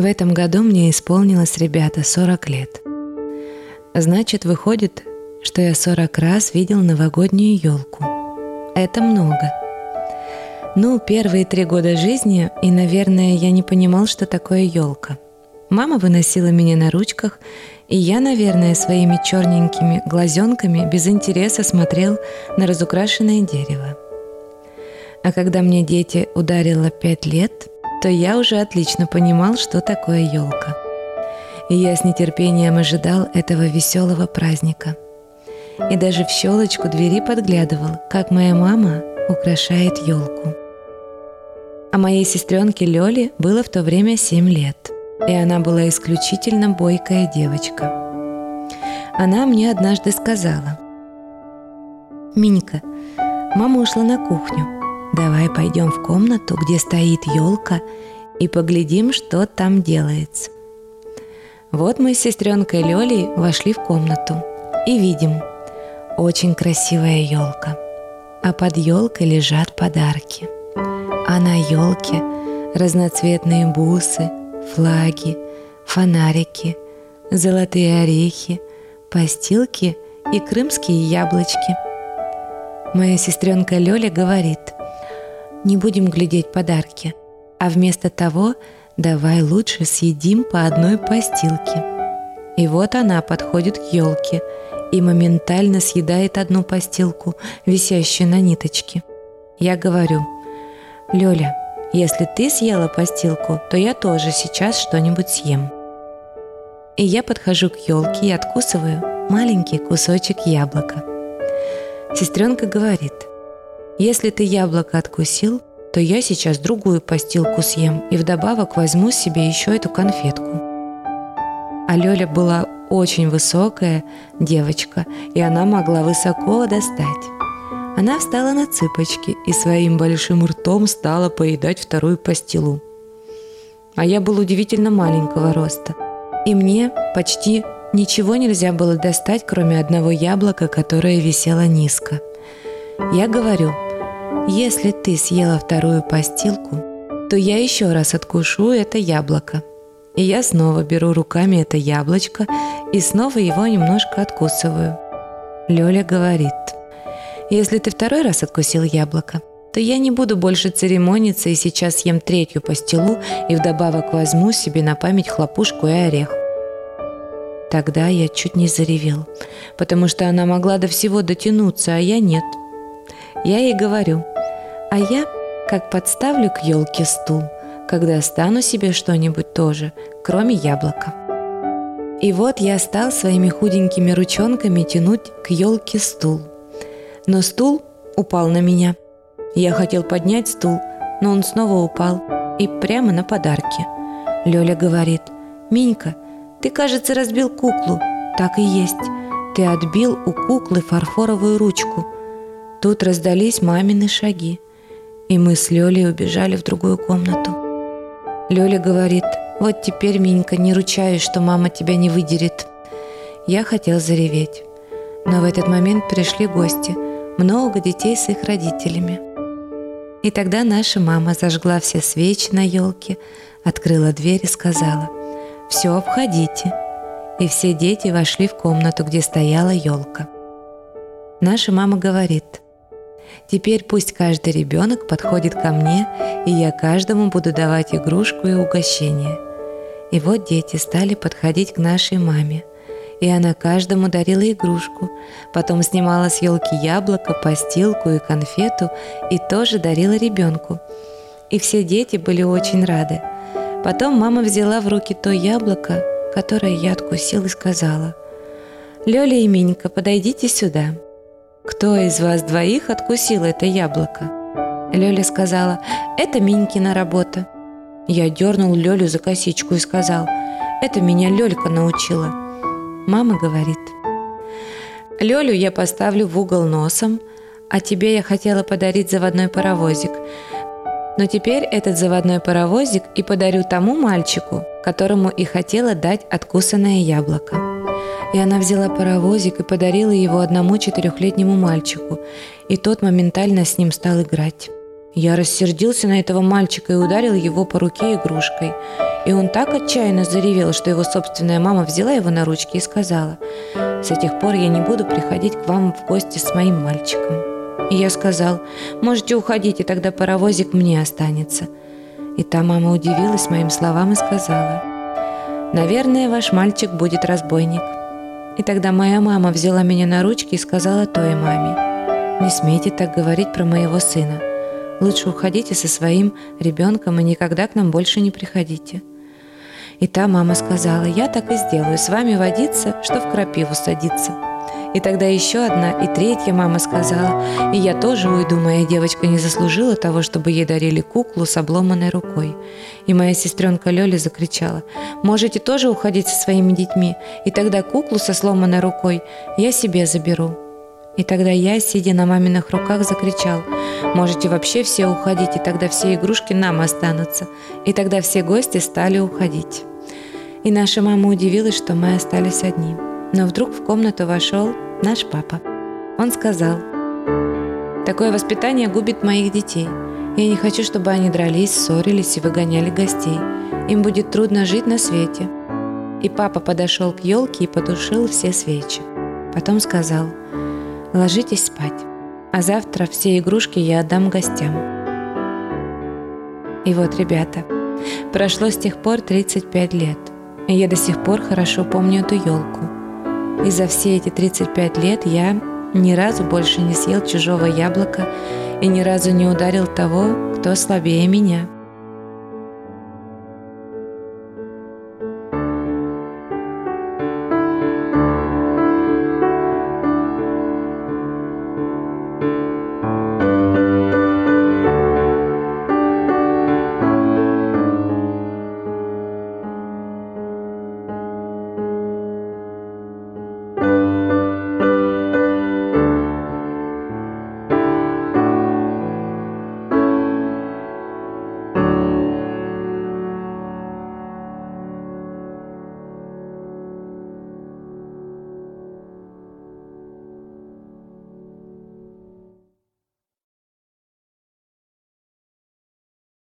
В этом году мне исполнилось, ребята, 40 лет. Значит, выходит, что я 40 раз видел новогоднюю елку. Это много. Ну, первые три года жизни, и, наверное, я не понимал, что такое елка. Мама выносила меня на ручках, и я, наверное, своими черненькими глазенками без интереса смотрел на разукрашенное дерево. А когда мне дети ударило пять лет, то я уже отлично понимал, что такое елка. И я с нетерпением ожидал этого веселого праздника. И даже в щелочку двери подглядывал, как моя мама украшает елку. А моей сестренке Лёле было в то время 7 лет, и она была исключительно бойкая девочка. Она мне однажды сказала, «Минька, мама ушла на кухню, Давай пойдем в комнату, где стоит елка, и поглядим, что там делается. Вот мы с сестренкой Лёлей вошли в комнату и видим, очень красивая елка, а под елкой лежат подарки. А на елке разноцветные бусы, флаги, фонарики, золотые орехи, постилки и крымские яблочки. Моя сестренка Лёля говорит – не будем глядеть подарки, а вместо того давай лучше съедим по одной постилке. И вот она подходит к елке и моментально съедает одну постилку, висящую на ниточке. Я говорю, Лёля, если ты съела постилку, то я тоже сейчас что-нибудь съем. И я подхожу к елке и откусываю маленький кусочек яблока. Сестренка говорит – если ты яблоко откусил, то я сейчас другую постилку съем и вдобавок возьму себе еще эту конфетку. А Лёля была очень высокая девочка, и она могла высоко достать. Она встала на цыпочки и своим большим ртом стала поедать вторую постилу. А я был удивительно маленького роста, и мне почти ничего нельзя было достать, кроме одного яблока, которое висело низко. Я говорю – если ты съела вторую постилку, то я еще раз откушу это яблоко. И я снова беру руками это яблочко и снова его немножко откусываю. Лёля говорит, если ты второй раз откусил яблоко, то я не буду больше церемониться и сейчас съем третью постилу и вдобавок возьму себе на память хлопушку и орех. Тогда я чуть не заревел, потому что она могла до всего дотянуться, а я нет – я ей говорю, а я как подставлю к елке стул, когда стану себе что-нибудь тоже, кроме яблока. И вот я стал своими худенькими ручонками тянуть к елке стул. Но стул упал на меня. Я хотел поднять стул, но он снова упал и прямо на подарки. Лёля говорит, «Минька, ты, кажется, разбил куклу». Так и есть. Ты отбил у куклы фарфоровую ручку – Тут раздались мамины шаги, и мы с Лёлей убежали в другую комнату. Лёля говорит, вот теперь, Минька, не ручаюсь, что мама тебя не выдерет. Я хотел зареветь. Но в этот момент пришли гости, много детей с их родителями. И тогда наша мама зажгла все свечи на елке, открыла дверь и сказала, «Все, входите». И все дети вошли в комнату, где стояла елка. Наша мама говорит, Теперь пусть каждый ребенок подходит ко мне, и я каждому буду давать игрушку и угощение. И вот дети стали подходить к нашей маме, и она каждому дарила игрушку, потом снимала с елки яблоко, постилку и конфету и тоже дарила ребенку. И все дети были очень рады. Потом мама взяла в руки то яблоко, которое я откусил и сказала, «Лёля и Минька, подойдите сюда». «Кто из вас двоих откусил это яблоко?» Лёля сказала, «Это Минькина работа». Я дернул Лёлю за косичку и сказал, «Это меня Лёлька научила». Мама говорит, «Лёлю я поставлю в угол носом, а тебе я хотела подарить заводной паровозик. Но теперь этот заводной паровозик и подарю тому мальчику, которому и хотела дать откусанное яблоко» и она взяла паровозик и подарила его одному четырехлетнему мальчику, и тот моментально с ним стал играть. Я рассердился на этого мальчика и ударил его по руке игрушкой. И он так отчаянно заревел, что его собственная мама взяла его на ручки и сказала, «С этих пор я не буду приходить к вам в гости с моим мальчиком». И я сказал, «Можете уходить, и тогда паровозик мне останется». И та мама удивилась моим словам и сказала, «Наверное, ваш мальчик будет разбойник». И тогда моя мама взяла меня на ручки и сказала той маме, «Не смейте так говорить про моего сына. Лучше уходите со своим ребенком и никогда к нам больше не приходите». И та мама сказала, «Я так и сделаю, с вами водиться, что в крапиву садиться». И тогда еще одна и третья мама сказала, «И я тоже уйду, моя девочка не заслужила того, чтобы ей дарили куклу с обломанной рукой». И моя сестренка Лёля закричала, «Можете тоже уходить со своими детьми, и тогда куклу со сломанной рукой я себе заберу». И тогда я, сидя на маминых руках, закричал, «Можете вообще все уходить, и тогда все игрушки нам останутся». И тогда все гости стали уходить. И наша мама удивилась, что мы остались одни. Но вдруг в комнату вошел наш папа. Он сказал, «Такое воспитание губит моих детей. Я не хочу, чтобы они дрались, ссорились и выгоняли гостей. Им будет трудно жить на свете». И папа подошел к елке и потушил все свечи. Потом сказал, «Ложитесь спать, а завтра все игрушки я отдам гостям». И вот, ребята, прошло с тех пор 35 лет – и я до сих пор хорошо помню эту елку. И за все эти 35 лет я ни разу больше не съел чужого яблока и ни разу не ударил того, кто слабее меня.